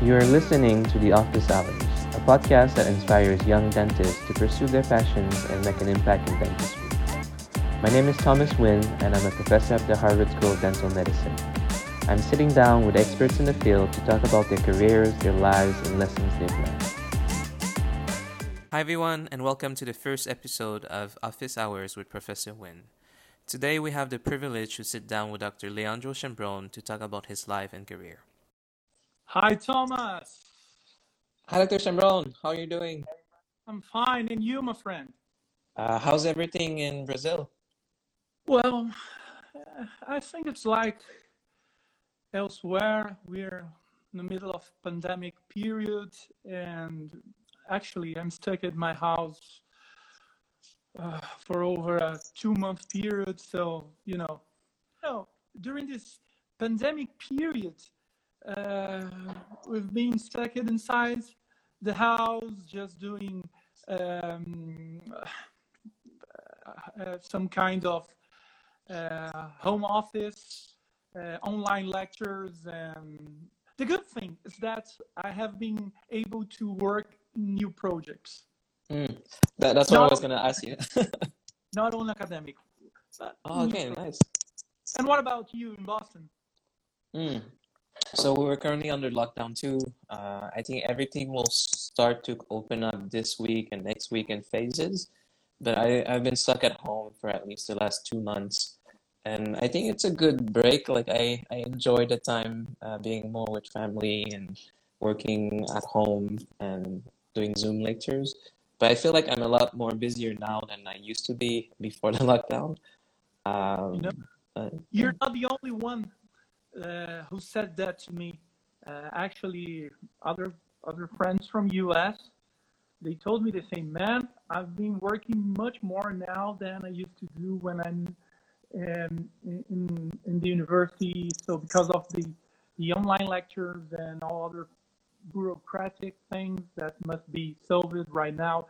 You are listening to The Office Hours, a podcast that inspires young dentists to pursue their passions and make an impact in dentistry. My name is Thomas Wynn, and I'm a professor at the Harvard School of Dental Medicine. I'm sitting down with experts in the field to talk about their careers, their lives, and lessons they've learned. Hi, everyone, and welcome to the first episode of Office Hours with Professor Wynn. Today, we have the privilege to sit down with Dr. Leandro Chambrone to talk about his life and career. Hi, Thomas. Hi, Dr. Chambrone. How are you doing? I'm fine. And you, my friend? Uh, how's everything in Brazil? Well, uh, I think it's like elsewhere. We're in the middle of pandemic period, and actually, I'm stuck at my house uh, for over a two-month period. So, you know, you know, during this pandemic period, uh, we've been stuck inside the house, just doing um, uh, some kind of uh, home office, uh, online lectures, and the good thing is that I have been able to work new projects. Mm. That, that's what not, I was going to ask you. not only academic. oh, okay, nice. And what about you in Boston? Mm. So we're currently under lockdown too. Uh, I think everything will start to open up this week and next week in phases. But I, I've been stuck at home for at least the last two months. And I think it's a good break. Like I, I enjoy the time uh, being more with family and working at home and doing Zoom lectures. But I feel like I'm a lot more busier now than I used to be before the lockdown. Um, you know, uh, you're not the only one uh, who said that to me. Uh, actually, other other friends from US, they told me the same. Man, I've been working much more now than I used to do when I'm um, in in the university. So because of the the online lectures and all other bureaucratic things that must be solved right now,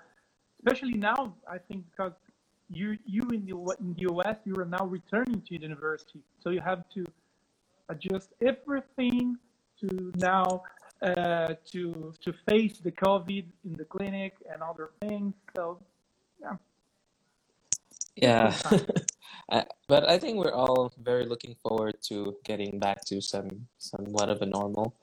especially now, I think because you you in the in the US you are now returning to the university, so you have to adjust everything to now uh, to to face the COVID in the clinic and other things. So, yeah. Yeah, but I think we're all very looking forward to getting back to some somewhat of a normal.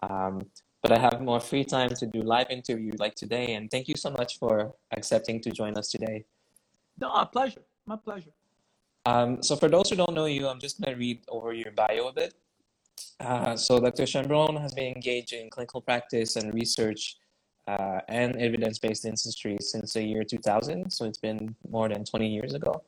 Um, but I have more free time to do live interview like today, and thank you so much for accepting to join us today. No, a pleasure. My pleasure. Um, so for those who don't know you, I'm just going to read over your bio a bit. Uh, so Dr. Chambrone has been engaged in clinical practice and research uh, and evidence-based dentistry since the year 2000. So it's been more than 20 years ago.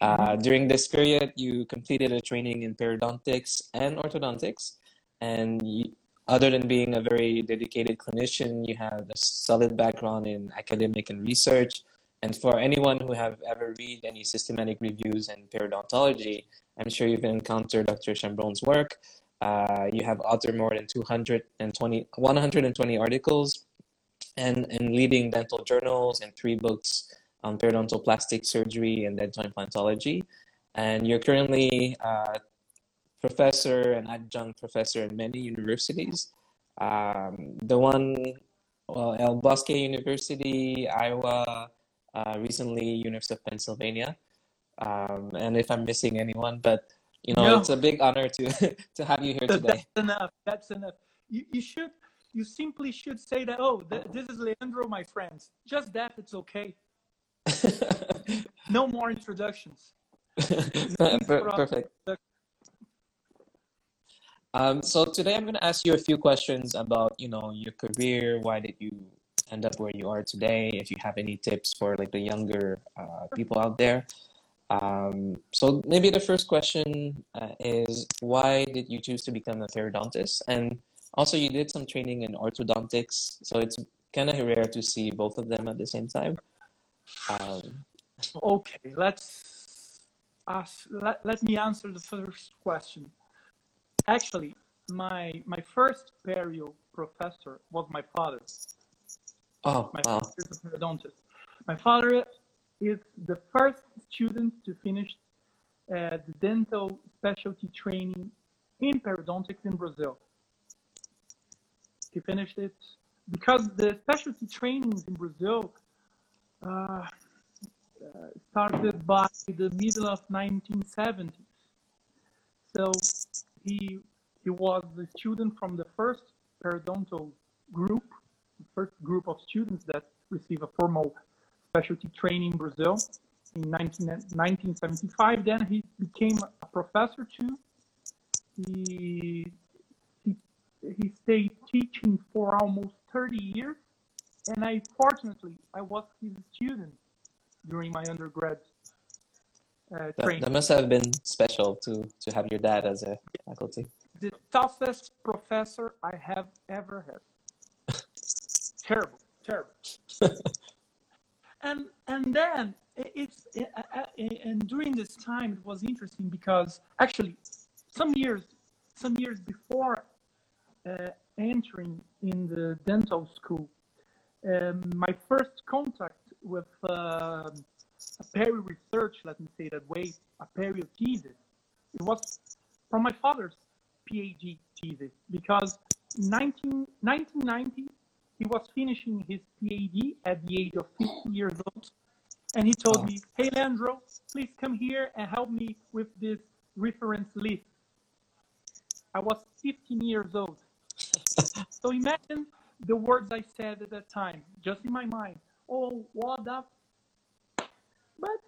Uh, mm-hmm. during this period, you completed a training in periodontics and orthodontics. And you, other than being a very dedicated clinician, you have a solid background in academic and research, and for anyone who have ever read any systematic reviews in periodontology, I'm sure you've encountered Dr. Chambrone's work. Uh, you have authored more than 220, 120 articles and in leading dental journals and three books on periodontal plastic surgery and dental implantology. And you're currently a professor and adjunct professor in many universities. Um, the one, well, El Bosque University, Iowa, uh, recently University of Pennsylvania. Um, and if I'm missing anyone, but you know, no. it's a big honor to to have you here today. That's enough. That's enough. You, you should you simply should say that. Oh, th- this is Leandro, my friends. Just that. It's okay. no more introductions. Perfect. Um, so today I'm going to ask you a few questions about, you know, your career. Why did you end up where you are today, if you have any tips for like the younger uh, people out there. Um, so maybe the first question uh, is why did you choose to become a periodontist? And also you did some training in orthodontics, so it's kind of rare to see both of them at the same time. Um, okay, let's ask, let, let me answer the first question. Actually, my my first perio professor was my father. Oh, my wow. father is a periodontist. My father is the first student to finish uh, the dental specialty training in periodontics in Brazil. he finished it because the specialty trainings in Brazil uh, started by the middle of 1970s. So he he was a student from the first periodontal group, the first group of students that receive a formal specialty training in Brazil in 19, 1975. Then he became a professor too. He, he, he stayed teaching for almost 30 years. And I, fortunately, I was his student during my undergrad uh, That, training. that must have been special to to have your dad as a faculty. the toughest professor I have ever had. Terrible, terrible. and and then it's and during this time it was interesting because actually some years some years before uh, entering in the dental school, um, my first contact with um a peri research, let me say that way, a peri thesis, it was from my father's PhD thesis because in 19, 1990 he was finishing his PhD at the age of 50 years old, and he told me, "Hey, Leandro, please come here and help me with this reference list." I was 15 years old, so imagine the words I said at that time, just in my mind. Oh, what the? But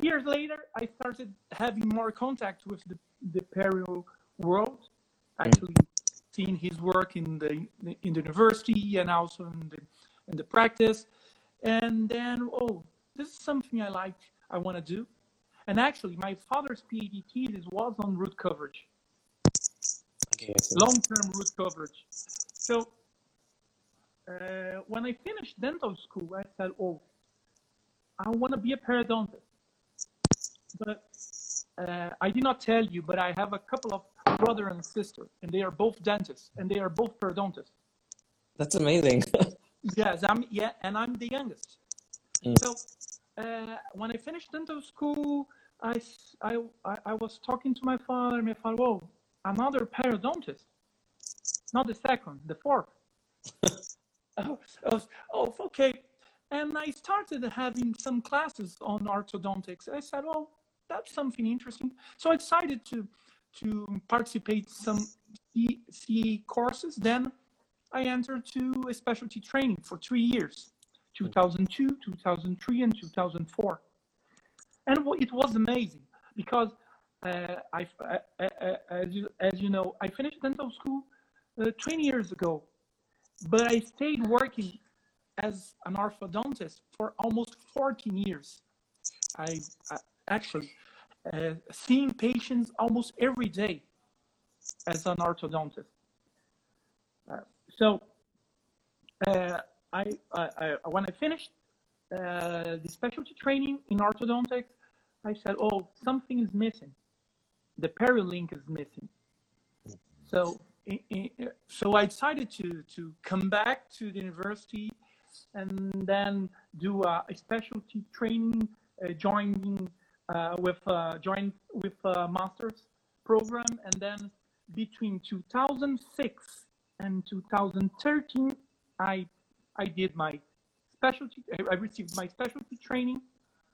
years later, I started having more contact with the, the perio world, mm. actually seeing his work in the in the university and also in the in the practice. And then, oh, this is something I like, I want to do. And actually, my father's PhD thesis was on root coverage, Okay, long-term root coverage. So uh, when I finished dental school, I said, oh, I want to be a periodontist. But uh, I did not tell you, but I have a couple of brother and sister, and they are both dentists, and they are both periodontists. That's amazing. Yes, I'm yeah, and I'm the youngest. Mm. So uh, when I finished dental school, I, I I was talking to my father. My father, whoa, another periodontist, not the second, the fourth. oh, oh, oh, okay. And I started having some classes on orthodontics. I said, oh, that's something interesting. So I decided to to participate some C- CE courses. Then I entered to a specialty training for three years, 2002, 2003, and 2004. And it was amazing because uh, I, I, I- as, you, as you know, I finished dental school uh, 20 years ago, but I stayed working as an orthodontist for almost 14 years. I, I actually uh, seeing patients almost every day as an orthodontist. Uh, so uh, I, I, I, when I finished uh, the specialty training in orthodontics, I said, "Oh, something is missing. The perilink is missing." So, so I decided to to come back to the university and then do a, a specialty training, uh, joining with uh, join with a master's program, and then between 2006 and 2013, I I did my specialty. I received my specialty training,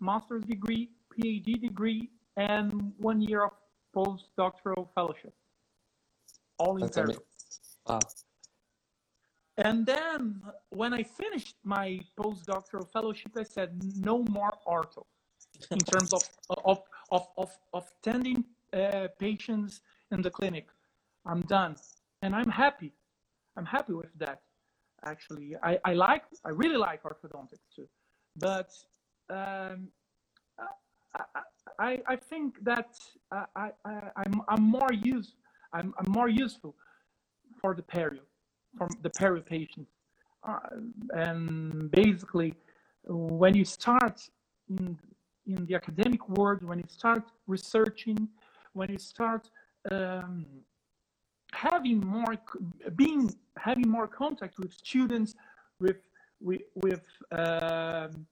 master's degree, PhD degree, and one year of postdoctoral fellowship. All in. Wow. And then when I finished my postdoctoral fellowship, I said no more ortho in terms of of of of, of tending uh, patients in the clinic. I'm done, and I'm happy. I'm happy with that. Actually, I, I like I really like orthodontics too, but um, I, I I think that I, I I'm I'm more use I'm, I'm more useful for the perio for the perio patients. Uh, and basically, when you start in, in the academic world, when you start researching, when you start um, having more, being having more contact with students, with with, with um,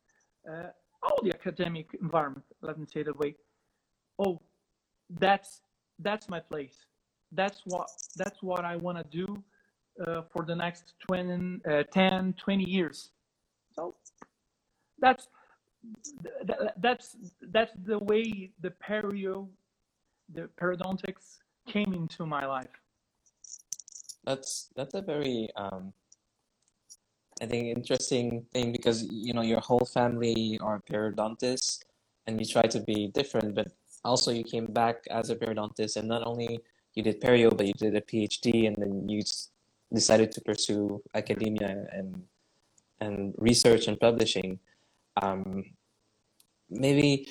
uh, all the academic environment, let me say that way. Oh, that's that's my place. That's what that's what I want to do uh, for the next 20, uh, 10, 20 years. So that's that's that's the way the perio, the periodontics came into my life. That's that's a very um, I think interesting thing because you know your whole family are periodontists and you try to be different, but also you came back as a periodontist and not only you did perio but you did a PhD and then you decided to pursue academia and and research and publishing. Um, maybe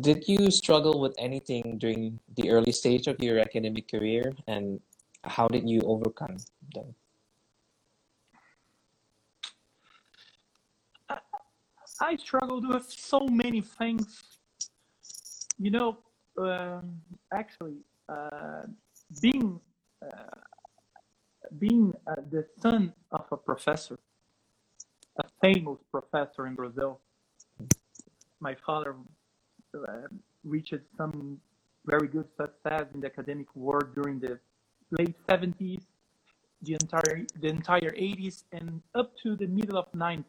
did you struggle with anything during the early stage of your academic career and how did you overcome them? I struggled with so many things. You know, um, actually, uh, being uh, being uh, the son of a professor, a famous professor in Brazil, my father uh, reached some very good success in the academic world during the late 70s, the entire the entire 80s, and up to the middle of 90s.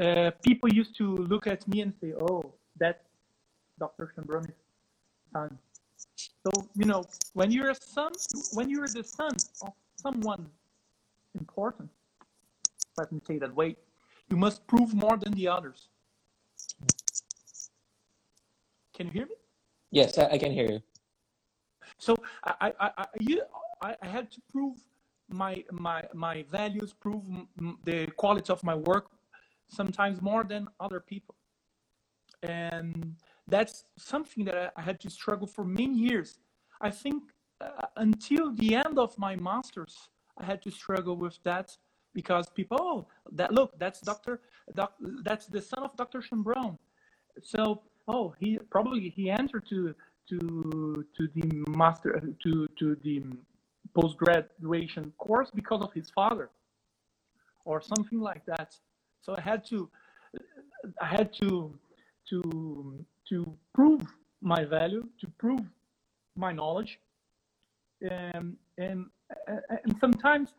Uh, people used to look at me and say, "Oh, that's Dr. Chambrone's son." So you know, when you're a son, when you're the son of someone important, let me say that way, you must prove more than the others. Can you hear me? Yes, I, I can hear you. So I, I, I, you, I, I had to prove my my my values, prove the quality of my work, sometimes more than other people, and that's something that I, had to struggle for many years. I think uh, until the end of my masters, I had to struggle with that because people, oh, that look, that's Doctor, doc, that's the son of Doctor Chambrone. So, oh, he probably he entered to to to the master to to the post graduation course because of his father, or something like that. So I had to I had to to to prove my value, to prove my knowledge, um, and and sometimes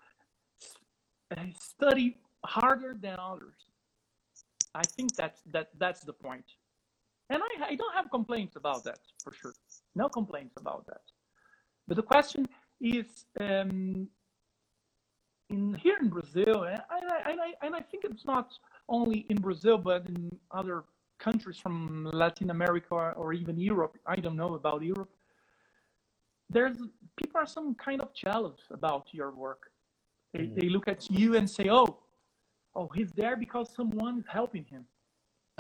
I study harder than others. I think that's that that's the point, and I, I don't have complaints about that for sure. No complaints about that. But the question is, um, in here in Brazil, and I, and I, and I think it's not only in Brazil, but in other countries from Latin America or even Europe. I don't know about Europe. There's people are some kind of jealous about your work. They, mm-hmm. they look at you and say, "Oh, oh, he's there because someone is helping him."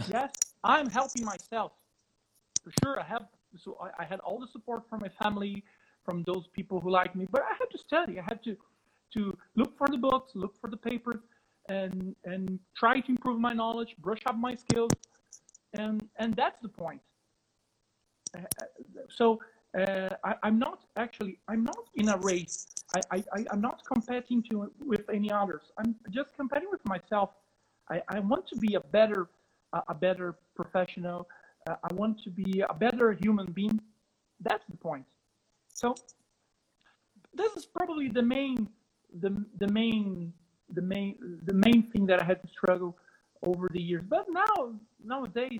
Yes, I'm helping myself for sure. I have so I, I had all the support from my family, from those people who like me, but I had to study. I had to to look for the books, look for the papers, and and try to improve my knowledge, brush up my skills, and and that's the point. So uh, I, am not actually I'm not in a race. I, I I'm not competing to with any others. I'm just competing with myself. I, I want to be a better a, better professional. Uh, I want to be a better human being. That's the point. So this is probably the main the the main the main the main thing that I had to struggle over the years. But now nowadays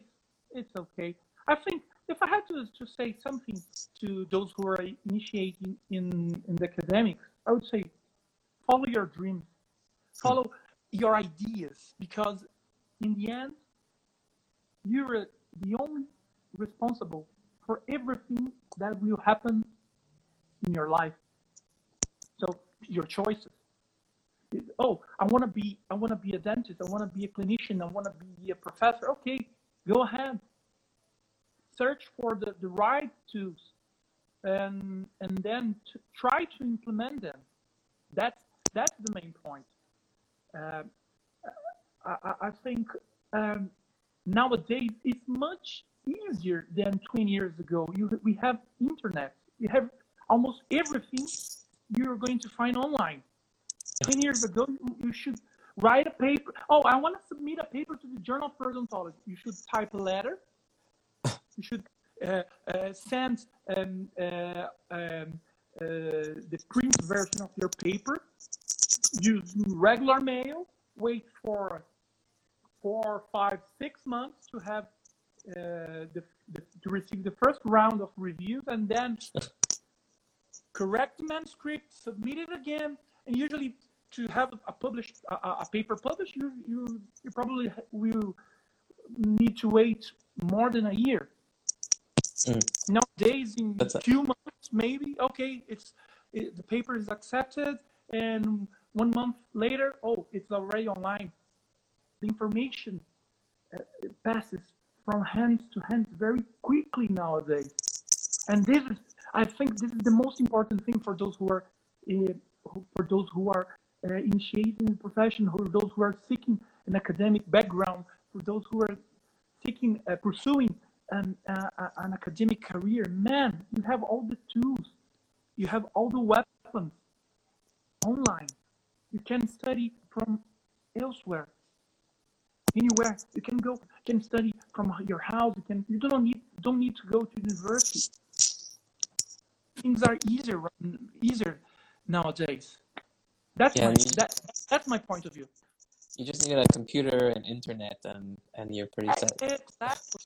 it's okay. I think if I had to, to say something to those who are initiating in, in the academics, I would say follow your dreams, follow your ideas, because in the end, you're the only responsible for everything that will happen in your life. So your choices. Oh, I want to be I want to be a dentist. I want to be a clinician. I want to be a professor. Okay, go ahead search for the, the right tools and and then to try to implement them. That's that's the main point. Uh, I, I, think um, nowadays it's much easier than 20 years ago. You, we have internet. You have almost everything you're going to find online. 10 years ago, you, should write a paper. Oh, I want to submit a paper to the Journal of Periodontology. You should type a letter you should uh, uh, send um, uh, um, the print version of your paper use regular mail, wait for four, five, six months to have uh, the, the, to receive the first round of reviews, and then correct the manuscript, submit it again, and usually to have a published a, a paper published, you you you probably will need to wait more than a year. Mm. Nowadays, in That's two months, maybe okay, it's it, the paper is accepted, and one month later, oh, it's already online. The information uh, passes from hands to hands very quickly nowadays. And this is, I think, this is the most important thing for those who are, uh, for those who are uh, initiating the profession, for those who are seeking an academic background, for those who are seeking, uh, pursuing an, uh, an academic career. Man, you have all the tools, you have all the weapons online. You can study from elsewhere, anywhere. You can go, you can study from your house. You can. You don't need don't need to go to university. Things are easier easier nowadays. That's yeah, my you, that that's my point of view. You just need a computer and internet, and and you're pretty set. Exactly.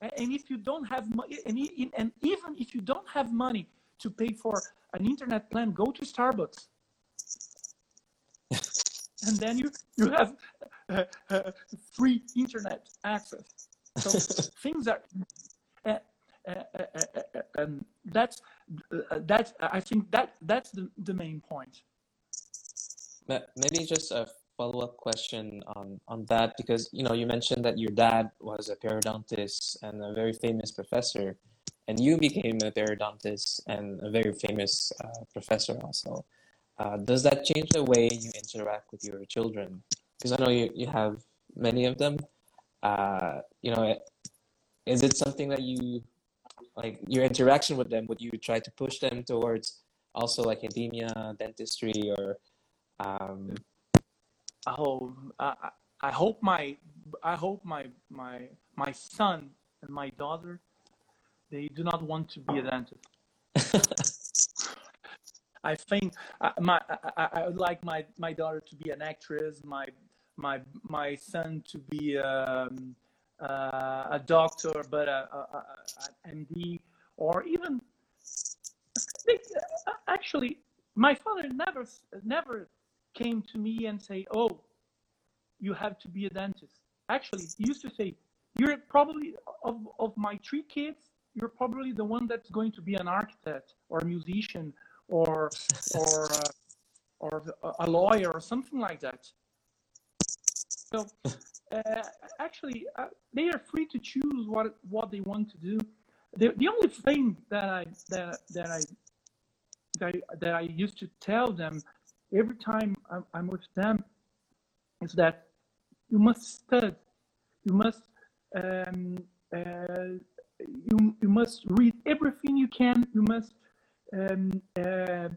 And if you don't have money, and, and even if you don't have money to pay for an internet plan, go to Starbucks and then you you have uh, uh, free internet access. So things are, uh, uh, uh, uh and that's that's I think that that's the, the main point. Maybe just a follow up question on on that because you know you mentioned that your dad was a periodontist and a very famous professor, and you became a periodontist and a very famous professor also. Uh, does that change the way you interact with your children? Because I know you, you have many of them. Uh, you know, is it something that you like your interaction with them? Would you try to push them towards also like academia, dentistry, or? Um... Oh, I, I hope my I hope my my my son and my daughter they do not want to be a dentist. I think I, uh, my I, I, would like my my daughter to be an actress, my my my son to be um, uh, a doctor, but a, a, an MD, or even actually, my father never never came to me and say, "Oh, you have to be a dentist." Actually, he used to say, "You're probably of of my three kids, you're probably the one that's going to be an architect or a musician or or uh, or a lawyer or something like that. So uh, actually, uh, they are free to choose what what they want to do. The, the only thing that I that that I that I, that I used to tell them every time I'm, I'm with them is that you must study, you must um, uh, you you must read everything you can. You must um, uh,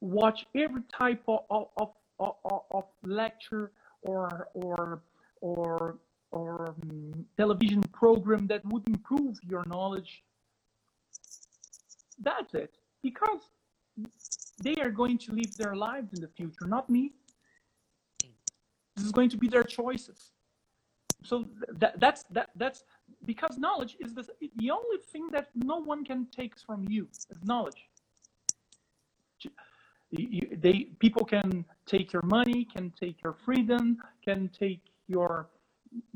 watch every type of, of, of, of lecture or or or or um, television program that would improve your knowledge. That's it. Because they are going to live their lives in the future, not me. This is going to be their choices. So that, that's that that's because knowledge is the the only thing that no one can take from you is knowledge you, they people can take your money, can take your freedom, can take your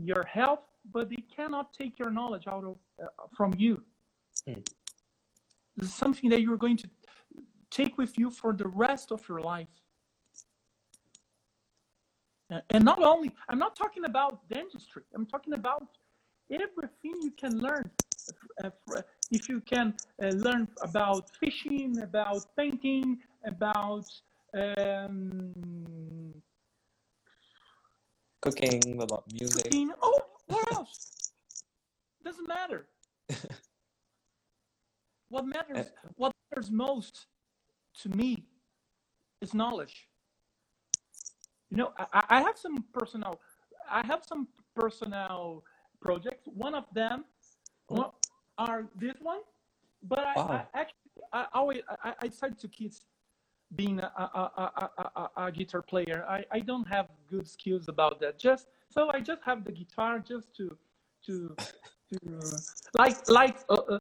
your health, but they cannot take your knowledge out of uh, from you. Mm. This is something that you're going to take with you for the rest of your life. And not only, I'm not talking about dentistry. I'm talking about everything you can learn. If you can uh, learn about fishing, about painting, about um, cooking, about music. Cooking. Oh, what else? Doesn't matter. what matters? Uh, what matters most to me is knowledge. You know, I, I have some personal. I have some personal projects. One of them oh. are this one, but I, wow. I actually I always I, I decided to keep being a, a, a, a, a guitar player. I, I don't have good skills about that. Just so I just have the guitar just to to to like like uh, uh,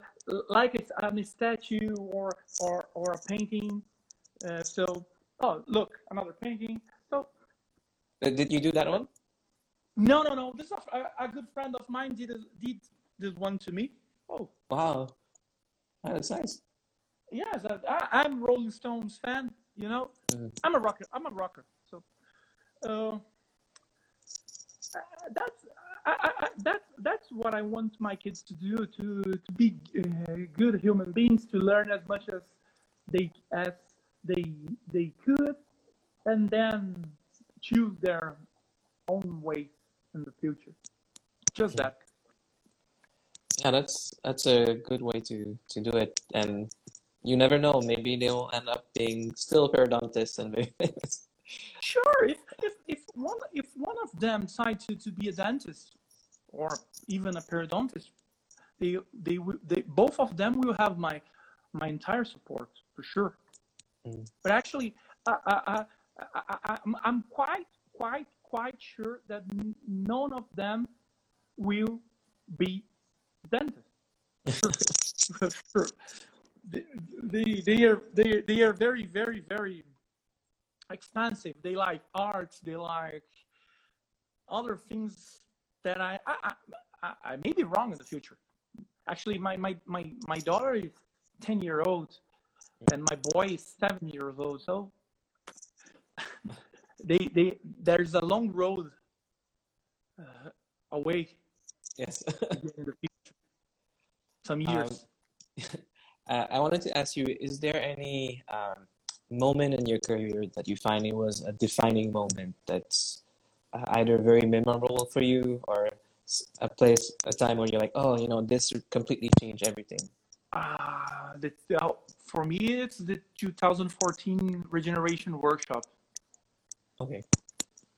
like it's a statue or or or a painting. Uh, so oh look another painting. So Uh, Did you do that one? no no no. This is a, a good friend of mine did did this one to me. Oh Wow. That's nice. Yes, I, I, I'm Rolling Stones fan. You know, Mhm. I'm a rocker. I'm a rocker. So, uh, uh, that's I, I, that that's what I want my kids to do to to be uh, good human beings, to learn as much as they as they they could, and then choose their own way in the future. Just Yeah. that. Yeah, that's that's a good way to to do it. And you never know, maybe they'll end up being still periodontists and famous. Sure, if, if, if one if one of them decide to, to be a dentist or even a periodontist, they they will- they both of them will have my my entire support for sure. Mm. But actually, I, I, I, I, I'm, quite quite quite sure that none of them will be dentists. For sure. They, they, are they, they are very very very expensive. They like arts. They like other things that I I, I, I may be wrong in the future. Actually, my my my, my daughter is ten year old, and my boy is seven years old. So they they there's a long road uh, away Yes. in the future. Some years. Uh, I wanted to ask you, is there any um, moment in your career that you find it was a defining moment that's uh, either very memorable for you or a place, a time where you're like, oh, you know, this completely changed everything? Ah, the, uh, for me, it's the 2014 regeneration workshop. Okay.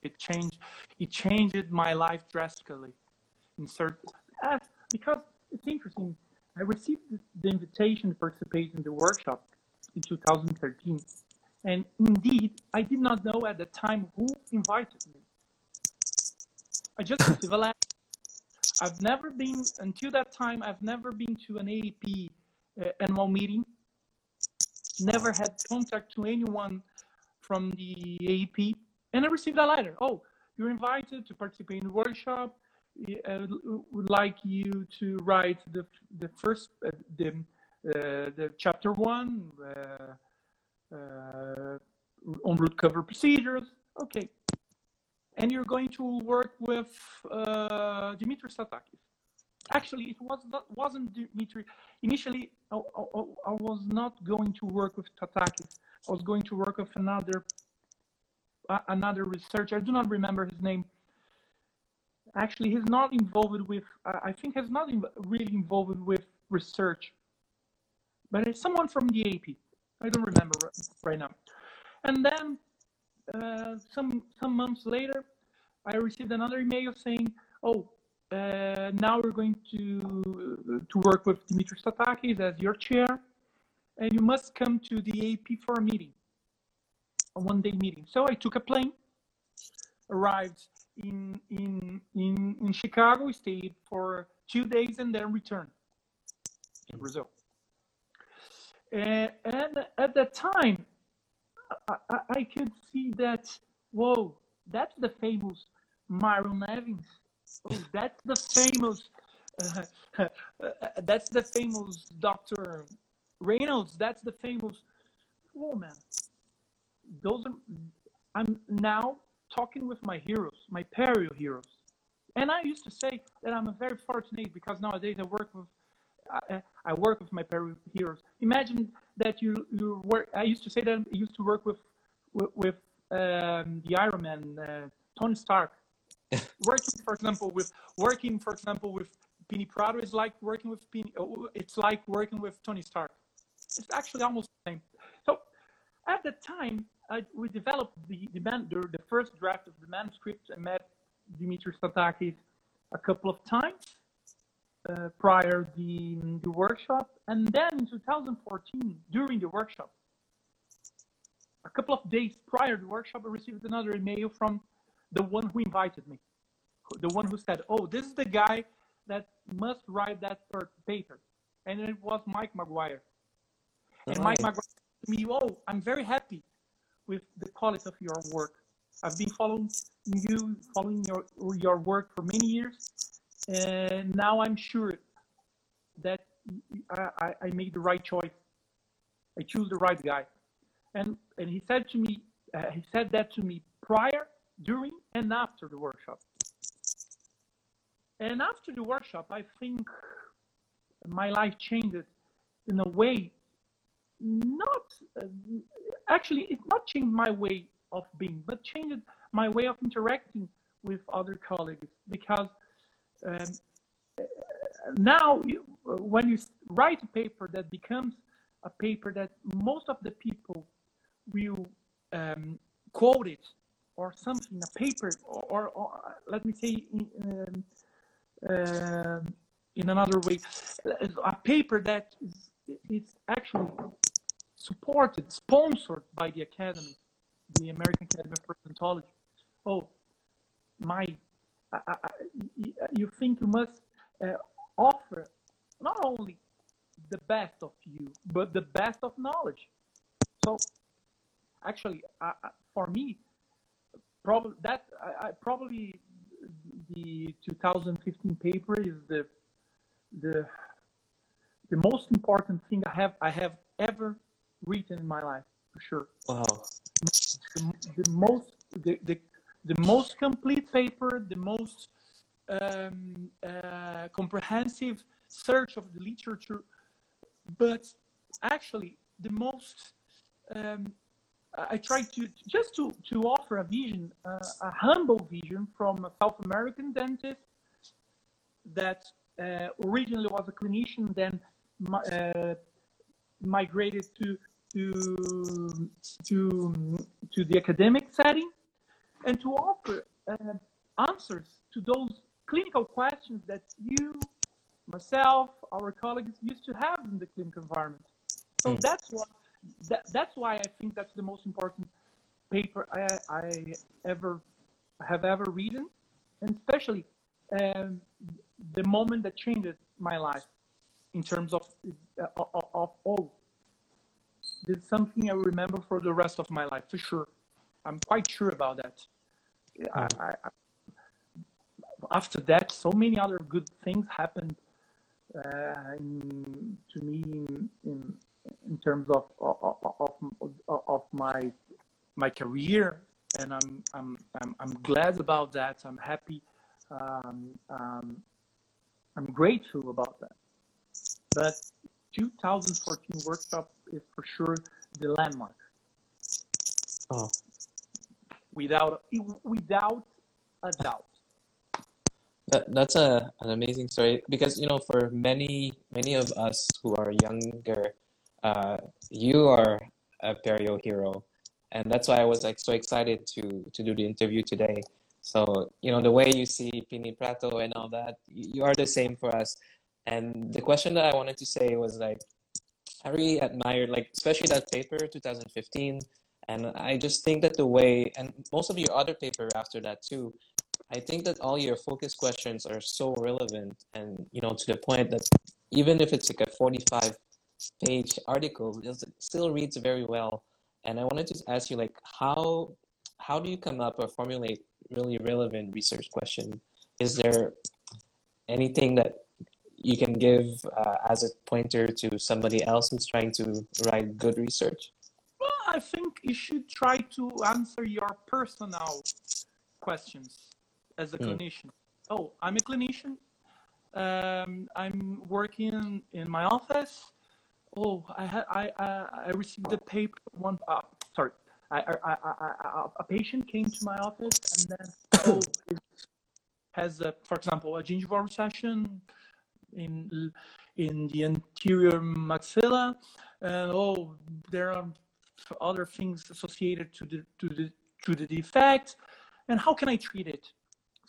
It changed. It changed my life drastically. In certain, uh, because it's interesting. I received the, invitation to participate in the workshop in 2013, and indeed, I did not know at the time who invited me. I just received a letter. I've never been until that time. I've never been to an AAP uh, annual meeting. Never had contact to anyone from the AAP, and I received a letter. Oh, you're invited to participate in the workshop. I would like you to write the the first uh, the uh, the chapter one uh, uh, on root cover procedures. Okay, and you're going to work with uh, Dimitris Tatakis. Actually, it was not wasn't Dimitri. Initially, I, I, I was not going to work with Tatakis. I was going to work with another uh, another researcher. I do not remember his name. Actually, he's not involved with. Uh, I think he's not really involved with research, but it's someone from the AP. I don't remember right now. And then uh, some some months later, I received another email saying, "Oh, uh, now we're going to to work with Dimitris Tatakis as your chair, and you must come to the AP for a meeting, a one-day meeting." So I took a plane, arrived in in in in Chicago, stayed for two days, and then returned to Brazil. And, and at that time, I, I, I could see that. Whoa, that's the famous Myron Nevins. Oh, that's the famous. Uh, that's the famous Doctor Reynolds. That's the famous. Oh man, those are. I'm now talking with my heroes, my perio heroes, and I used to say that I'm a very fortunate because nowadays I work with. I, I work with my perio heroes. Imagine that you you work. I used to say that I used to work with with, with um, the Iron Man, uh, Tony Stark. working, for example, with working, for example, with Pini Prato is like working with Pini. oh, It's like working with Tony Stark. It's actually almost the same. So, at the time, I, we developed the the, man, the the first draft of the manuscript. I met Dimitris Tatakis a couple of times. uh, prior the, the workshop. And then in 2014, during the workshop, a couple of days prior to the workshop, I received another email from the one who invited me, the one who said, "Oh, this is the guy that must write that paper," and it was Mike McGuire. And Mike McGuire to me, "Oh, I'm very happy with the quality of your work. I've been following you, following your your work for many years, and now I'm sure that I, I made the right choice. I choose the right guy." And and he said to me, uh, he said that to me prior, during, and after the workshop. And after the workshop, I think my life changed in a way not uh, actually it not changed my way of being but changed my way of interacting with other colleagues because um, now you, when you write a paper that becomes a paper that most of the people will um, quote it or something, a paper, or, or, or let me say in, um, uh, in another way, a paper that is, is actually supported, sponsored by the Academy, the American Academy of Periodontology. Oh, my, I, I, you think you must uh, offer not only the best of you, but the best of knowledge. So actually, uh, for me, probably that I, probably the 2015 paper is the the the most important thing I have I have ever written in my life for sure. Wow. The, the most the, the the most complete paper, the most um, uh, comprehensive search of the literature, but actually the most um, I try to just to, to offer a vision, uh, a humble vision from a South American dentist that uh, originally was a clinician, then uh, migrated to to to to the academic setting, and to offer uh, answers to those clinical questions that you, myself, our colleagues used to have in the clinical environment. So mm. that's what that, that's why I think that's the most important paper I, I ever have ever written, and especially um, the moment that changed my life in terms of uh, of, of oh, this is something I remember for the rest of my life for sure. I'm quite sure about that. I, I, after that, so many other good things happened uh, in, to me in, in in terms of of, of, of my my career. And I'm, I'm I'm I'm glad about that. I'm happy. Um, um, I'm grateful about that. But 2014 workshop is for sure the landmark oh without without a doubt that, that's a, an amazing story because you know for many many of us who are younger uh, you are a perio hero, and that's why I was like so excited to to do the interview today. So you know the way you see Pini Prato and all that, you are the same for us. And the question that I wanted to say was like, I really admired like especially that paper 2015, and I just think that the way and most of your other paper after that too. I think that all your focus questions are so relevant and you know to the point that even if it's like a 45 page article it still reads very well and i wanted to ask you like how how do you come up or formulate really relevant research question is there anything that you can give uh, as a pointer to somebody else who's trying to write good research well i think you should try to answer your personal questions as a mm. clinician oh i'm a clinician um, i'm working in my office oh, I had I I, I received a paper one. Uh, sorry, I, I, I, a patient came to my office and then oh, has a, for example a gingival recession in in the anterior maxilla, and oh, there are other things associated to the to the to the defect, and how can I treat it?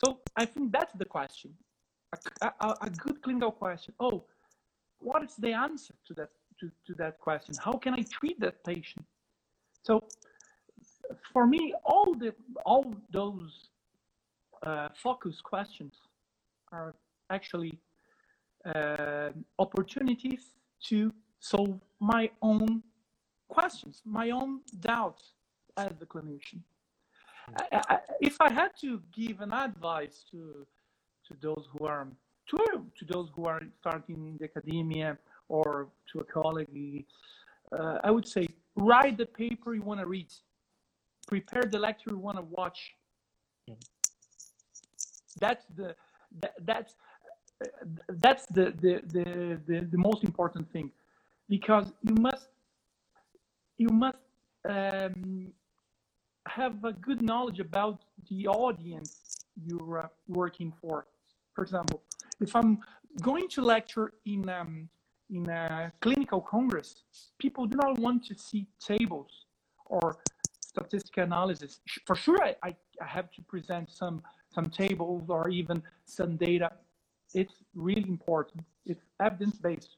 So I think that's the question. a, a, a good clinical question. Oh, what is the answer to that to, to that question? How can I treat that patient? So for me, all the all those uh, focus questions are actually opportunities to solve my own questions, my own doubts as a clinician. I, I, if I had to give an advice to to those who are to, to those who are starting in the academia or to a colleague, uh, I would say write the paper you want to read, prepare the lecture you want to watch. That's the that, that's that's the, the the, the the most important thing, because you must you must um, have a good knowledge about the audience you're working for. For example, if I'm going to lecture in um, in a clinical congress, people do not want to see tables or statistical analysis. For sure, I, I have to present some some tables or even some data. It's really important. It's evidence based,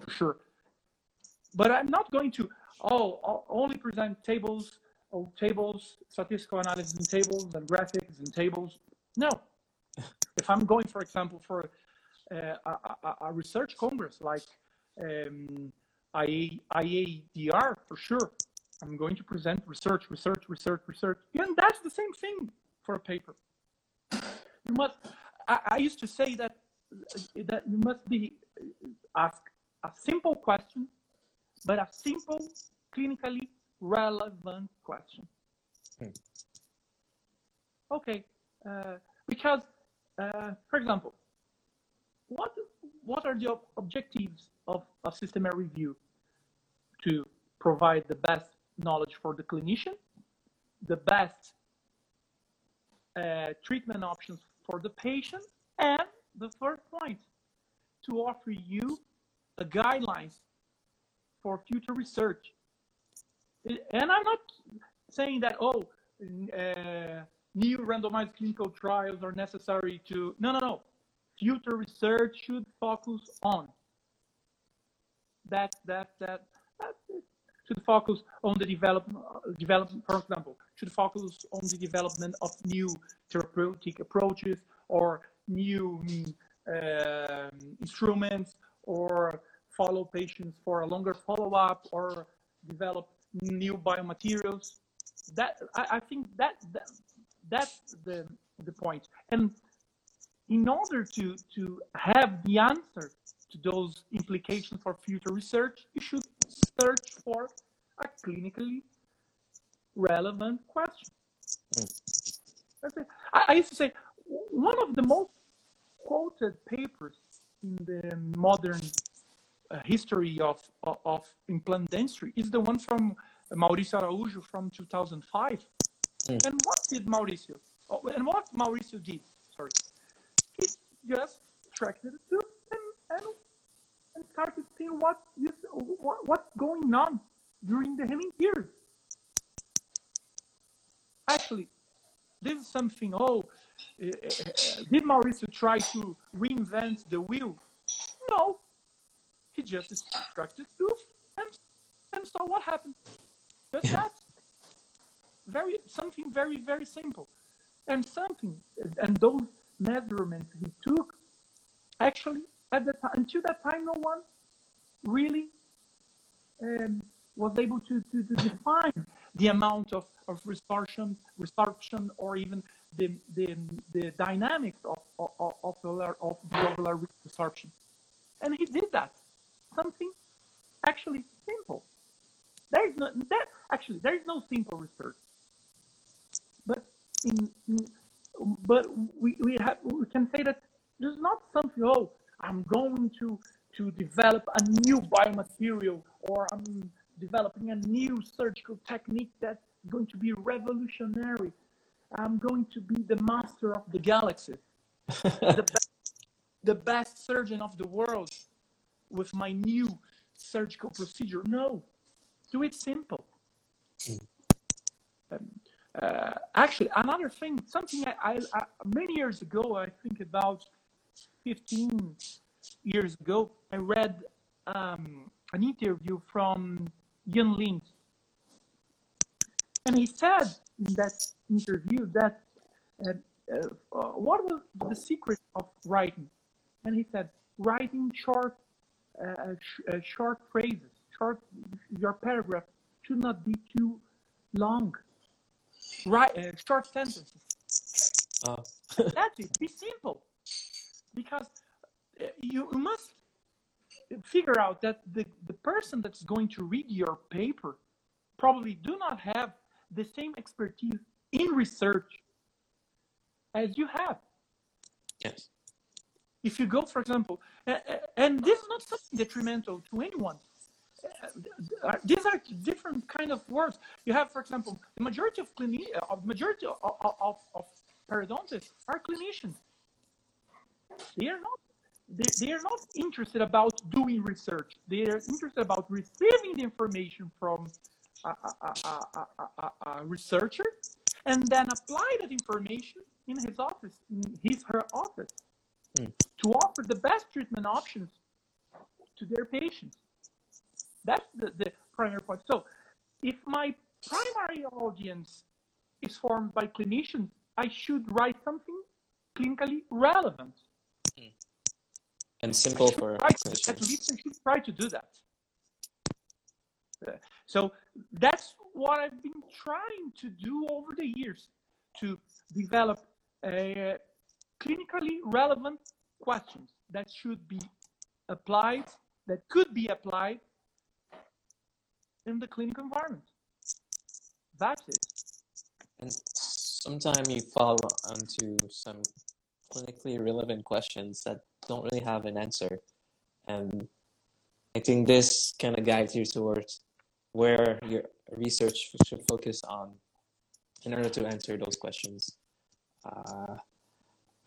for sure. But I'm not going to oh only present tables or tables, statistical analysis and tables and graphics and tables. No. if I'm going, for example, for uh, a, a, research congress like um, IA, IADR for sure. I'm going to present research, research, research, research. And that's the same thing for a paper. You must, I, I used to say that, that you must be ask a simple question, but a simple, clinically relevant question. Hmm. Okay, uh, because, uh, for example, what what are the objectives of a systematic review? To provide the best knowledge for the clinician, the best uh, treatment options for the patient, and the third point, to offer you the guidelines for future research. And I'm not saying that, oh, uh, new randomized clinical trials are necessary to, no, no, no future research should focus on. That that that, that should focus on the development development, for example, should focus on the development of new therapeutic approaches or new um, instruments or follow patients for a longer follow-up or develop new biomaterials. That I, I think that, that that's the the point. And in order to, to have the answer to those implications for future research, you should search for a clinically relevant question. Mm. I, I, used to say one of the most quoted papers in the modern uh, history of, of, of, implant dentistry is the one from Mauricio Araujo from 2005. Mm. And what did Mauricio? Oh, and what Mauricio did? Sorry he just tracked it and, and, and started seeing what, what what's going on during the healing period. Actually, this is something. Oh, uh, did Mauricio try to reinvent the wheel? No, he just extracted tooth and and saw what happened. Just yeah. that. Very something very very simple, and something and those measurements he took, actually, at the time, until that time, no one really um, was able to, to, to, define the amount of, of resorption, resorption or even the, the, the dynamics of, of, of, of resorption. And he did that. Something actually simple. There is no, that, actually, there is no simple research. But in but we, we, have, we can say that there's not something, oh, I'm going to, to develop a new biomaterial or I'm developing a new surgical technique that's going to be revolutionary. I'm going to be the master of the galaxy, the, best, the best surgeon of the world with my new surgical procedure. No, do it simple. Mm. Um, uh, actually, another thing, something I, I, I, many years ago, I think about 15 years ago, I read um, an interview from Jan Lindhe. And he said in that interview that uh, uh, what was the secret of writing? And he said, writing short, uh, sh- uh, short phrases, short, your paragraph should not be too long. Right, uh, short sentences. Oh. That's it. Be simple, because uh, you must figure out that the, the person that's going to read your paper probably do not have the same expertise in research as you have. Yes. If you go, for example, uh, uh, and this is not something detrimental to anyone. Uh, these are different kind of words. You have, for example, the majority of clini- of majority of, of, of periodontists are clinicians. They are not they, they are not interested about doing research. They are interested about receiving the information from a, a, a, a, researcher and then apply that information in his office, in his her office, mm. to offer the best treatment options to their patients. That's the, the primary point. So, if my primary audience is formed by clinicians, I should write something clinically relevant. And simple for. At least I should try to do that. So that's what I've been trying to do over the years to develop uh, clinically relevant questions that should be applied, that could be applied in the clinical environment. That's it. And sometimes you fall onto some clinically relevant questions that don't really have an answer. And I think this kind of guides you towards where your research should focus on in order to answer those questions. Uh,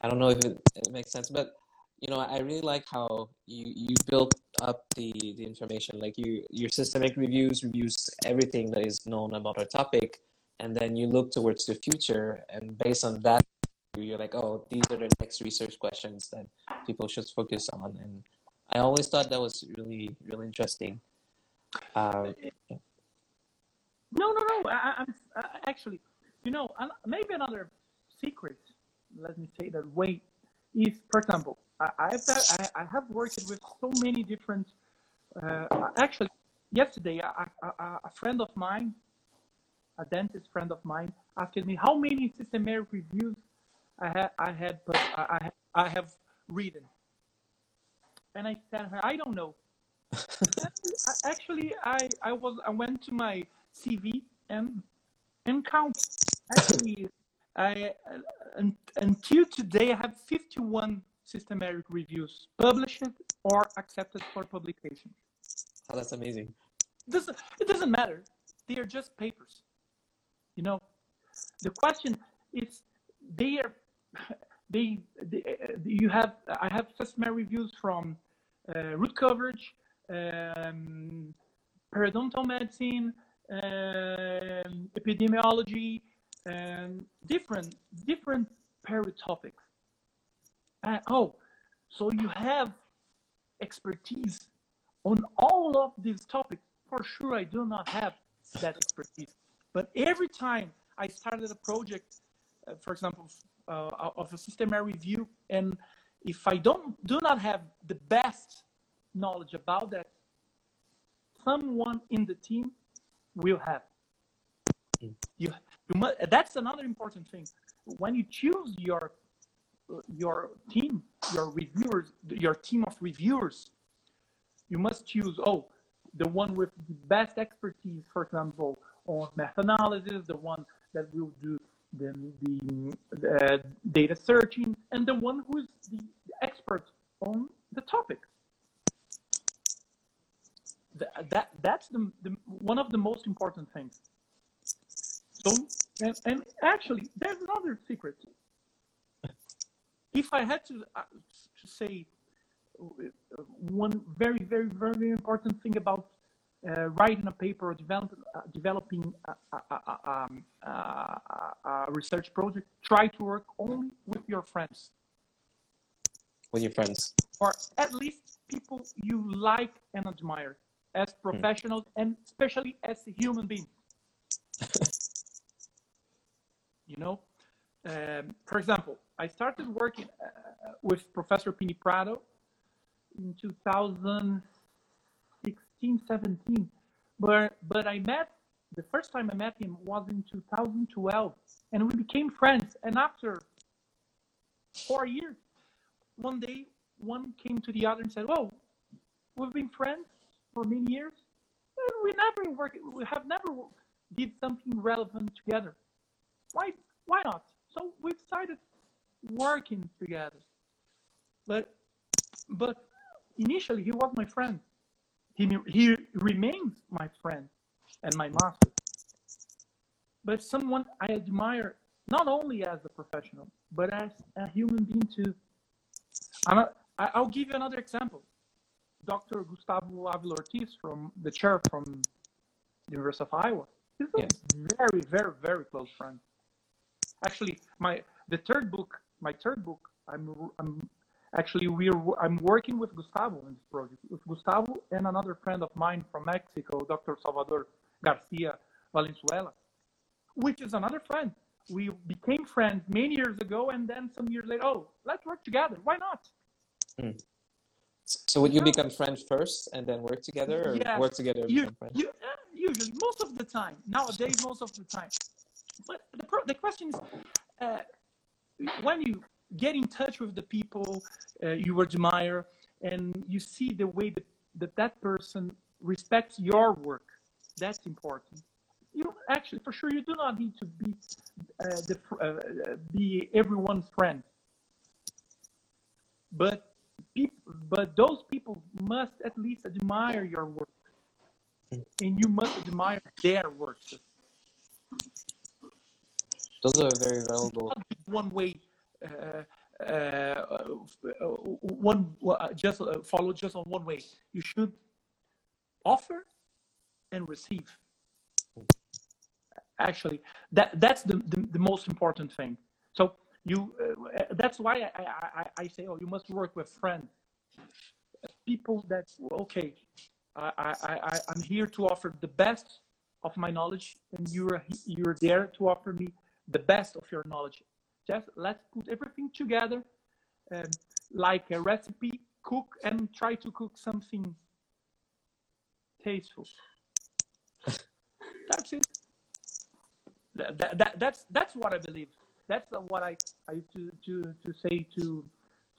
I don't know if it, it, makes sense, but you know, I really like how you you built up the the information. Like you your systemic reviews reviews everything that is known about a topic, and then you look towards the future, and based on that, you're like, oh, these are the next research questions that people should focus on. And I always thought that was really really interesting. Uh, no, no, no. I, am actually, you know, maybe another secret. Let me say that way is, for example, I, I've I, I have worked with so many different. Uh, actually, yesterday, a friend of mine, a dentist friend of mine, asked me how many systematic reviews I had I had but I I have written, and I said her I don't know. actually, I I was I went to my CV and and count. Actually, I until today I have 51 systematic reviews published or accepted for publication. Oh, that's amazing. It doesn't, it doesn't matter. They are just papers. You know, the question is they are they, they you have I have systematic reviews from uh, root coverage, um, periodontal medicine, um, epidemiology, and different different peri topics. Uh, oh, so you have expertise on all of these topics. For sure, I do not have that expertise. But every time I started a project, uh, for example, Uh, of a systematic review, and if I don't do not have the best knowledge about that, someone in the team will have. You, you must, that's another important thing. When you choose your your team, your reviewers, your team of reviewers, you must choose, oh, the one with the best expertise, for example, on meta-analysis, the one that will do the, the uh, data searching, and the one who is the expert on the topic that that's the, the one of the most important things. So and, and actually, there's another secret. If I had to, uh, to say uh, one very, very, very important thing about writing a paper or develop, uh, developing a, a, a, um, a, research project, try to work only with your friends. with your friends? or at least people you like and admire as professionals and especially as human beings. you know, um, for example, I started working uh, with Professor Pini Prato in 2016, 17, but but I met the first time I met him was in 2012, and we became friends. And after four years, one day one came to the other and said, "Whoa, we've been friends for many years, and we never work. We have never did something relevant together. Why? Why not?" So we decided working together. But but initially he was my friend. He he remains my friend and my master. But someone I admire not only as a professional, but as a human being too. I'm a, I- I'll give you another example. Dr. Gustavo Avila Ortiz from the chair from the University of Iowa. He's a very, very, very close friend. Actually, my the third book, my third book, I'm I'm actually we're I'm working with Gustavo in this project. With Gustavo and another friend of mine from Mexico, Dr. Salvador Garcia Valenzuela, which is another friend. We became friends many years ago, and then some years later, oh, let's work together. Why not? So would you become friends first and then work together, or Yes. work together You, you, uh, usually, most of the time, nowadays, most of the time. But the, pro- the question is, uh, when you get in touch with the people uh, you admire and you see the way that, that that person respects your work, that's important. You actually, for sure, you do not need to be uh, the, uh, be everyone's friend. But peop- but those people must at least admire your work and you must admire their work. Those are very valuable. One way, one uh, just uh, follow just on one way. You should offer and receive. Actually, that that's the, the, the most important thing. So you uh, that's why I, I, I, I say, oh, you must work with friends, people that okay. I, I, I, I'm here to offer the best of my knowledge, and you're you're there to offer me the best of your knowledge. Just let's put everything together, um, like a recipe. Cook and try to cook something tasteful. that's it. That, that, that, that's that's what I believe. That's what I I to to, to say to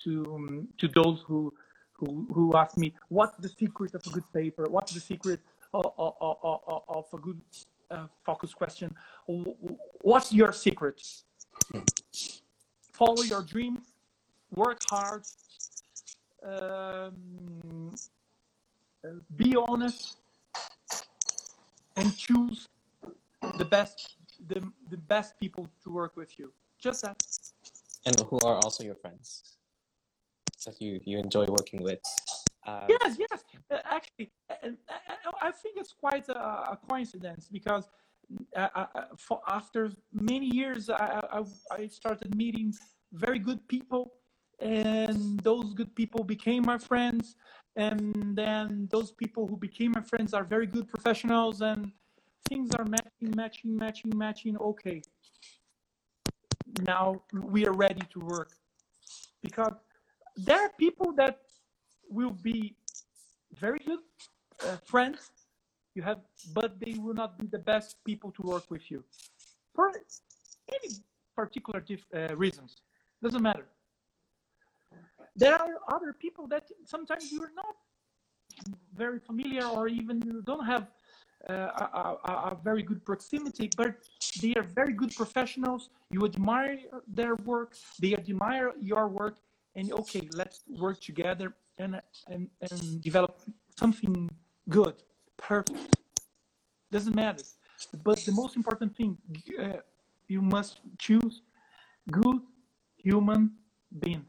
to um, to those who who who ask me what's the secret of a good paper what's the secret of, of, of, of a good uh, focus question what's your secret follow your dreams work hard um, uh, be honest and choose the best the, the best people to work with you just that and who are also your friends that you you enjoy working with. Um, Yes, yes. Uh, actually, uh, uh, I think it's quite a, a coincidence because uh, for, after many years, I, I, I started meeting very good people, and those good people became my friends. And then those people who became my friends are very good professionals, and things are matching, matching, matching, matching. Okay, now we are ready to work because there are people that will be very good uh, friends you have but they will not be the best people to work with you. For any particular uh, reasons. Doesn't matter. There are other people that sometimes you're not very familiar or even you don't have uh, a, a, a very good proximity but they are very good professionals. You admire their work. They admire your work. And okay let's work together and and, and develop something good perfect doesn't matter but the most important thing uh, you must choose good human being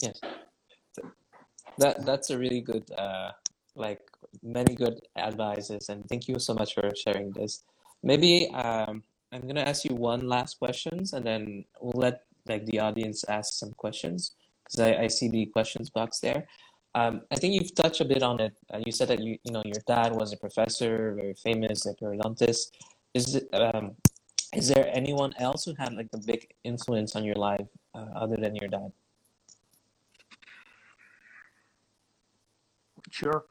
Yes. That that's a really good uh like many good advices and thank you so much for sharing this. Maybe um I'm gonna ask you one last questions and then we'll let like the audience ask some questions. because I, I see the questions box there. Um, I think you've touched a bit on it. Uh, you said that you you know your dad was a professor, very famous, a periodontist. Is it, um, is there anyone else who had like a big influence on your life uh, other than your dad? Sure.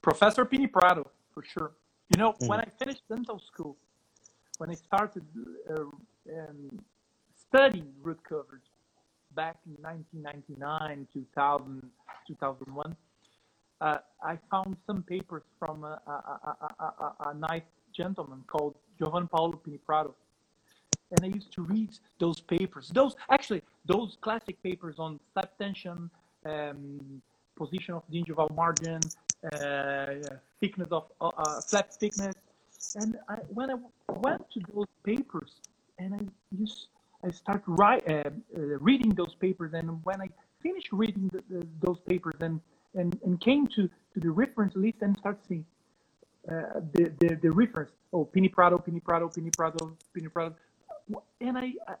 Professor Pini Prato, for sure. You know, when Mm. I finished dental school, when I started uh, um, studying root coverage back in 1999, 2000, 2001, uh, I found some papers from a, a, a, a, nice gentleman called Giovanni Paolo Pini Prato. And I used to read those papers. Those actually, those classic papers on flap tension, um, position of the gingival margin, uh, thickness of uh, uh, flap thickness. And I, when I went to those papers and I used, I started write, uh, uh, reading those papers, and when I finished reading the, the, those papers and, and, and came to, to the reference list and started seeing uh, the, the the reference, oh, Pini Prato, Pini Prato, Pini Prato, Pini Prato, and I, I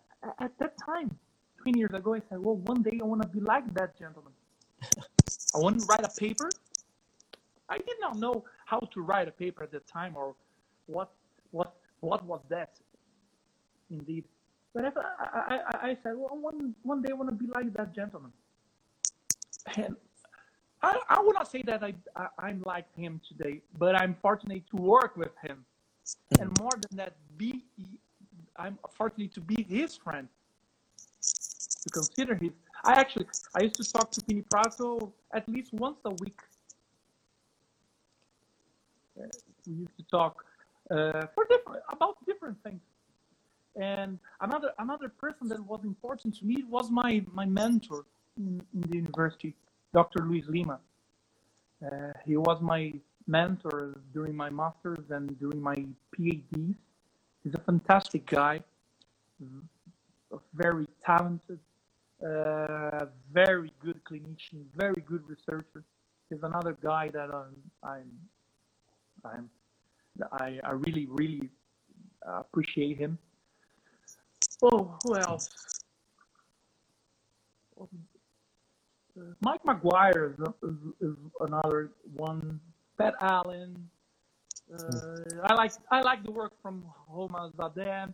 at that time, 20 years ago, I said, well, one day I want to be like that gentleman. I want to write a paper. I did not know how to write a paper at the time or what what what was that indeed. But I, I, I said, well, one one day I want to be like that gentleman. And I, I would not say that I, I I'm like him today, but I'm fortunate to work with him, and more than that, be I'm fortunate to be his friend. To consider his, I actually I used to talk to Pini Prato at least once a week. Uh, we used to talk uh, for different about different things. And another another person that was important to me was my my mentor in, in the university, Dr. Luis Lima. Uh, he was my mentor during my masters and during my PhDs. He's a fantastic guy, very talented, uh, very good clinician, very good researcher. He's another guy that I'm, I'm, I'm I, I really, really appreciate him. Oh, who else? Mike McGuire is, is, is another one. Pat Allen. Uh, I like I like the work from Homa Zadeh.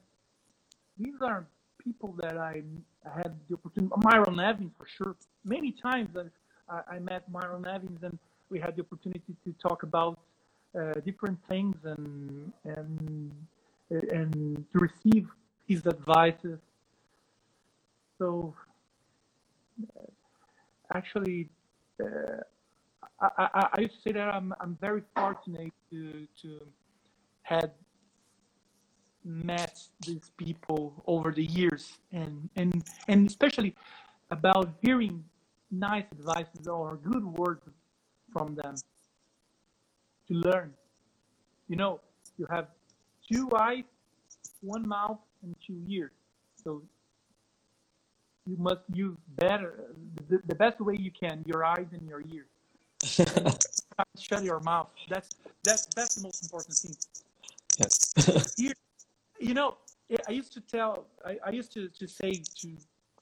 These are people that I, I had the opportunity. Myron Nevins for sure. Many times I, I met Myron Nevins and we had the opportunity to talk about uh, different things and and and to receive his advices. So actually, uh, I, I, I used to say that I'm I'm very fortunate to to had met these people over the years and and and especially about hearing nice advices or good words from them to learn. You know, you have two eyes, one mouth, and two ears. So you must use better the, the best way you can your eyes and your ears. Shut your mouth. That's that's that's the most important thing. yes. Here, you know, I used to tell, I, I used to, to say to,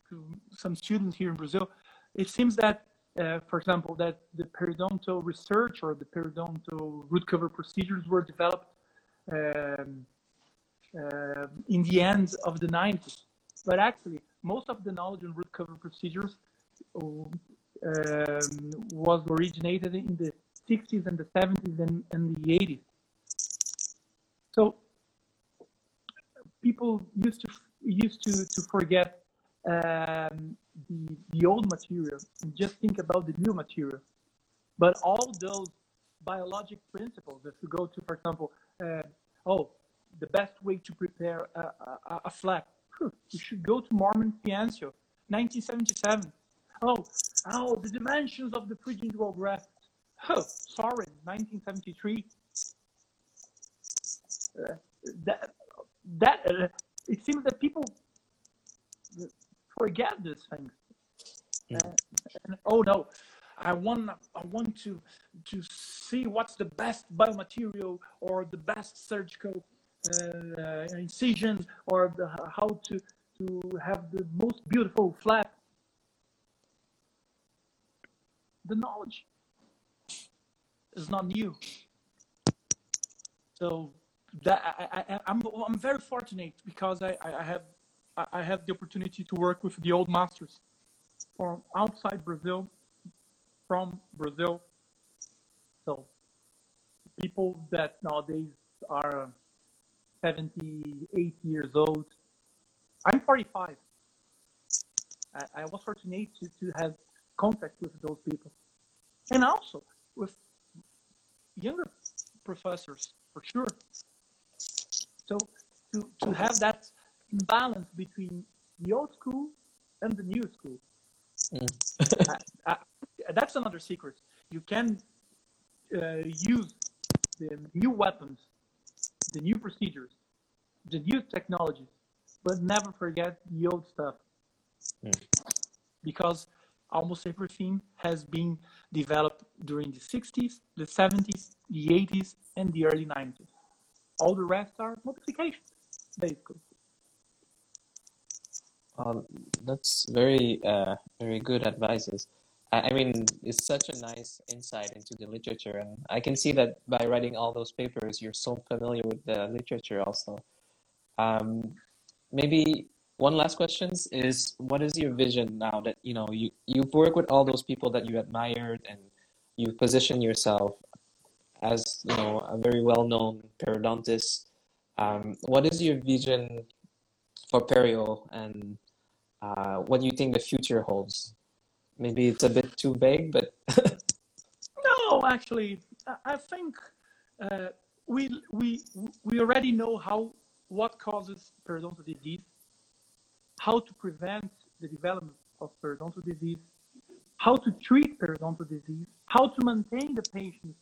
to some students here in Brazil, it seems that, uh, for example, that the periodontal research or the periodontal root cover procedures were developed um, uh, in the end of the 90s. But actually, most of the knowledge on root cover procedures um, was originated in the 60s and the 70s and, and the 80s. So people used to used to to forget um, the the old material and just think about the new material. But all those biologic principles, if you go to, for example, uh, oh, the best way to prepare a, a, a flap, you should go to Mörmann Ciancio, 1977. Oh, oh, the dimensions of the free gingival graft. Oh, sorry, 1973. Uh, that that uh, it seems that people forget these things. Mm. Uh, and, oh no, I want I want to to see what's the best biomaterial or the best surgical uh, incision or the, how to to have the most beautiful flap. the knowledge is not new. So that I, I, I'm I'm very fortunate because I, I have I have the opportunity to work with the old masters from outside Brazil, from Brazil. So people that nowadays are 78 years old. I'm 45. I, I was fortunate to, to have contact with those people. And also with younger professors, for sure. So to, to have that balance between the old school and the new school. Mm. I, I, that's another secret. You can uh, use the new weapons, the new procedures, the new technologies, but never forget the old stuff. Mm. Because almost everything has been developed during the 60s, the 70s, the 80s, and the early 90s. All the rest are modifications, basically. Um, that's very, uh, very good advices. I, mean, it's such a nice insight into the literature, and I can see that by writing all those papers, you're so familiar with the literature also. Um, maybe one last question is, what is your vision now that you know you you've worked with all those people that you admired, and you position yourself as you know a very well-known periodontist. Um, what is your vision for perio and uh, what do you think the future holds? Maybe it's a bit too vague, but No, actually, I- think uh, we we we already know how what causes periodontal disease, how to prevent the development of periodontal disease, how to treat periodontal disease, how to maintain the patient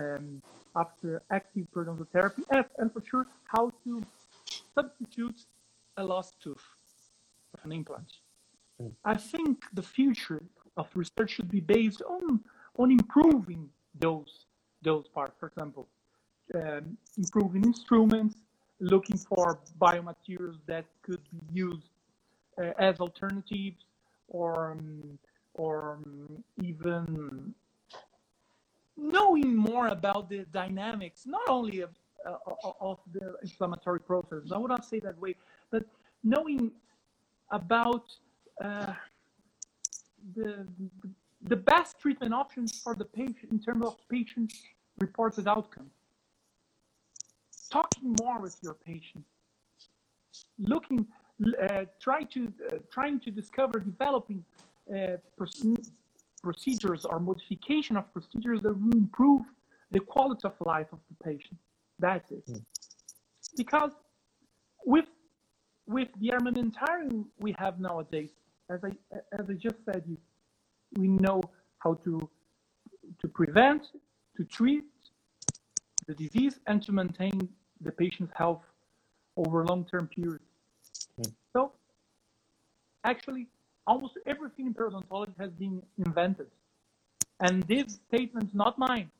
um, after active periodontal therapy, and, and for sure how to substitute a lost tooth with an implant. I think the future of research should be based on on improving those those parts. For example, um, improving instruments, looking for biomaterials that could be used uh, as alternatives, or um, or um, even knowing more about the dynamics, not only of uh, of the inflammatory process. I would not say that way, but knowing about uh, the, the best treatment options for the patient in terms of patient reported outcome. Talking more with your patient, looking, uh, try to uh, trying to discover, developing uh, procedures or modification of procedures that will improve the quality of life of the patient. That's it. Mm. Because with with the armamentarium we have nowadays, as I as I just said, you, we know how to to prevent, to treat the disease, and to maintain the patient's health over long-term periods. Hmm. So, actually, almost everything in periodontology has been invented, and this statement's not mine.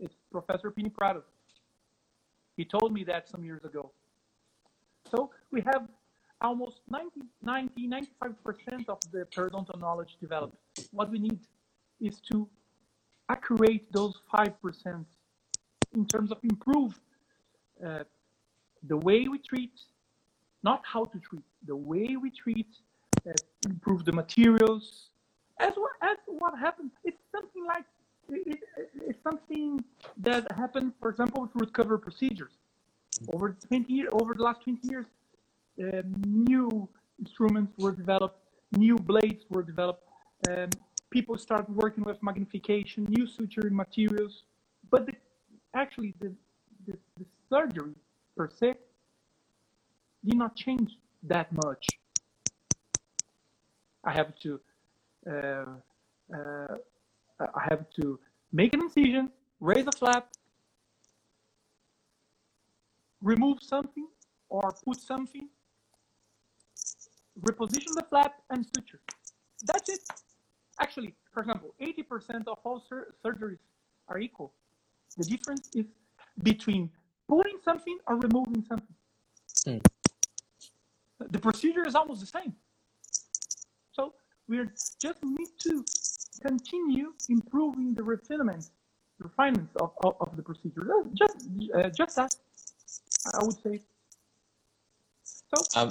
It's Professor Pini Prato. He told me that some years ago. So we have almost 90, 90 95% of the periodontal knowledge developed. What we need is to accurate those 5% in terms of improve uh, the way we treat, not how to treat, the way we treat, uh, improve the materials. As what, as what happened, it's something like, it, it, it's something that happened, for example, with root cover procedures. Over 20 years, over the last 20 years, new instruments were developed, new blades were developed, um, people started working with magnification, new suturing materials, but the, actually the, the, the surgery per se did not change that much. I have to uh, uh, I have to make an incision, raise a flap, remove something or put something, reposition the flap and suture. That's it. Actually, for example, 80% of all sur- surgeries are equal. The difference is between putting something or removing something. Hmm. The procedure is almost the same. So we just need to continue improving the refinements, refinements of, of, of the procedure. Just, uh, just that, I would say. So. Um,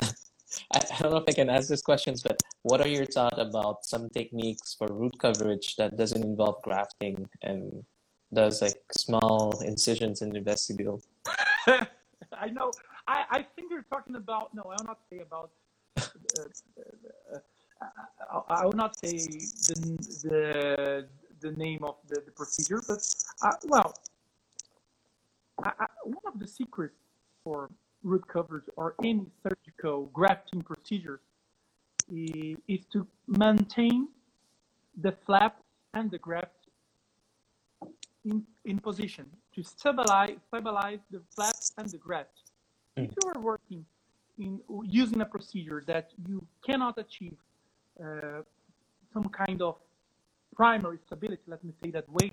I, I don't know if I can ask these questions, but what are your thoughts about some techniques for root coverage that doesn't involve grafting and does like small incisions in the vestibule? I know. I, I think you're talking about. No, I will not say about. Uh, uh, uh, I will not say the the, the name of the, the procedure, but uh, well, I, I, one of the secrets for root coverage or any surgical grafting procedure is, to maintain the flap and the graft in, in position to stabilize, stabilize the flap and the graft. Mm. If you are working in using a procedure that you cannot achieve uh, some kind of primary stability, let me say that way,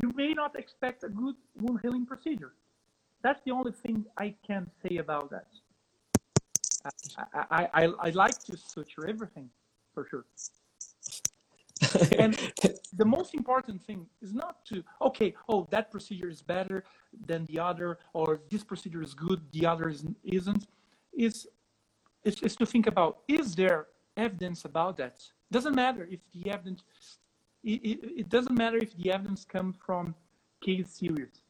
you may not expect a good wound healing procedure. That's the only thing I can say about that. I, I, I, I like to suture everything, for sure. and the most important thing is not to okay oh that procedure is better than the other or this procedure is good the other isn't isn't is is, is to think about is there evidence about that doesn't matter if the evidence it, it, it doesn't matter if the evidence comes from case series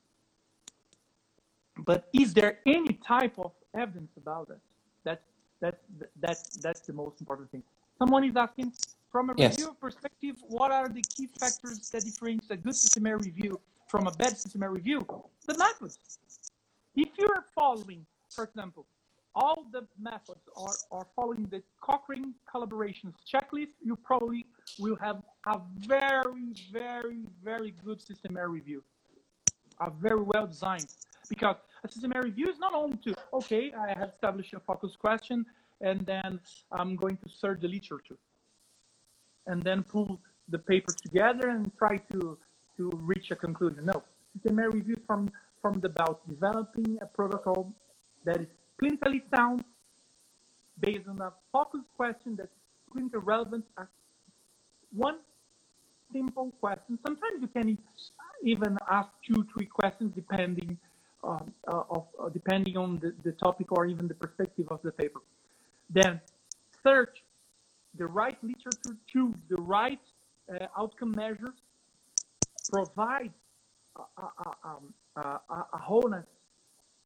but is there any type of evidence about it that that that that's the most important thing someone is asking from a yes. review perspective what are the key factors that differentiate a good systematic review from a bad systematic review the methods if you're following for example all the methods are, are following the Cochrane collaborations checklist, you probably will have a very, very, very good systematic review. A very well designed. Because a systematic review is not only to, okay, I have established a focus question, and then I'm going to search the literature. And then pull the papers together and try to, to reach a conclusion. No, systematic review from, from the about developing a protocol that is clinically sound based on a focus question that's clinically relevant. Uh, one simple question. Sometimes you can even ask two, three questions depending um, uh, of uh, depending on the, the topic or even the perspective of the paper. Then search the right literature, choose the right uh, outcome measures, provide a, a, um, a, a wholeness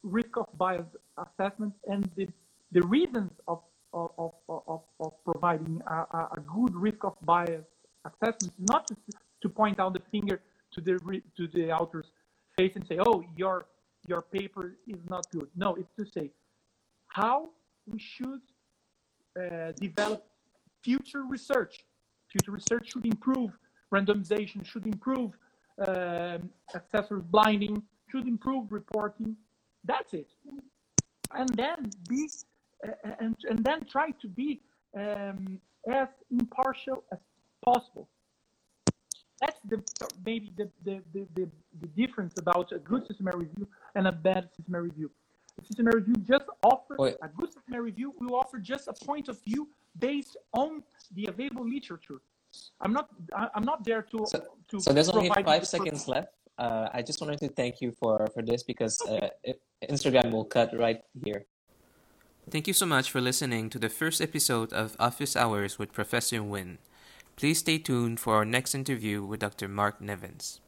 risk of bias assessment and the, the reasons of, of, of, of, providing a, a, good risk of bias assessment, not to, to point out the finger to the, to the author's face and say, oh, your, your paper is not good. No, it's to say how we should uh, develop future research. Future research should improve randomization, should improve um, assessor blinding, should improve reporting, that's it. And then be uh, and and then try to be um, as impartial as possible. That's the maybe the, the, the, the, the difference about a good systematic review and a bad systematic review. A systematic review just offers Wait. a good systematic review will offer just a point of view based on the available literature. I'm not I'm not there to so, to so there's only five seconds left uh, I just wanted to thank you for, for this because uh, Instagram will cut right here. Thank you so much for listening to the first episode of Office Hours with Professor Win. Please stay tuned for our next interview with Dr. Marc Nevins.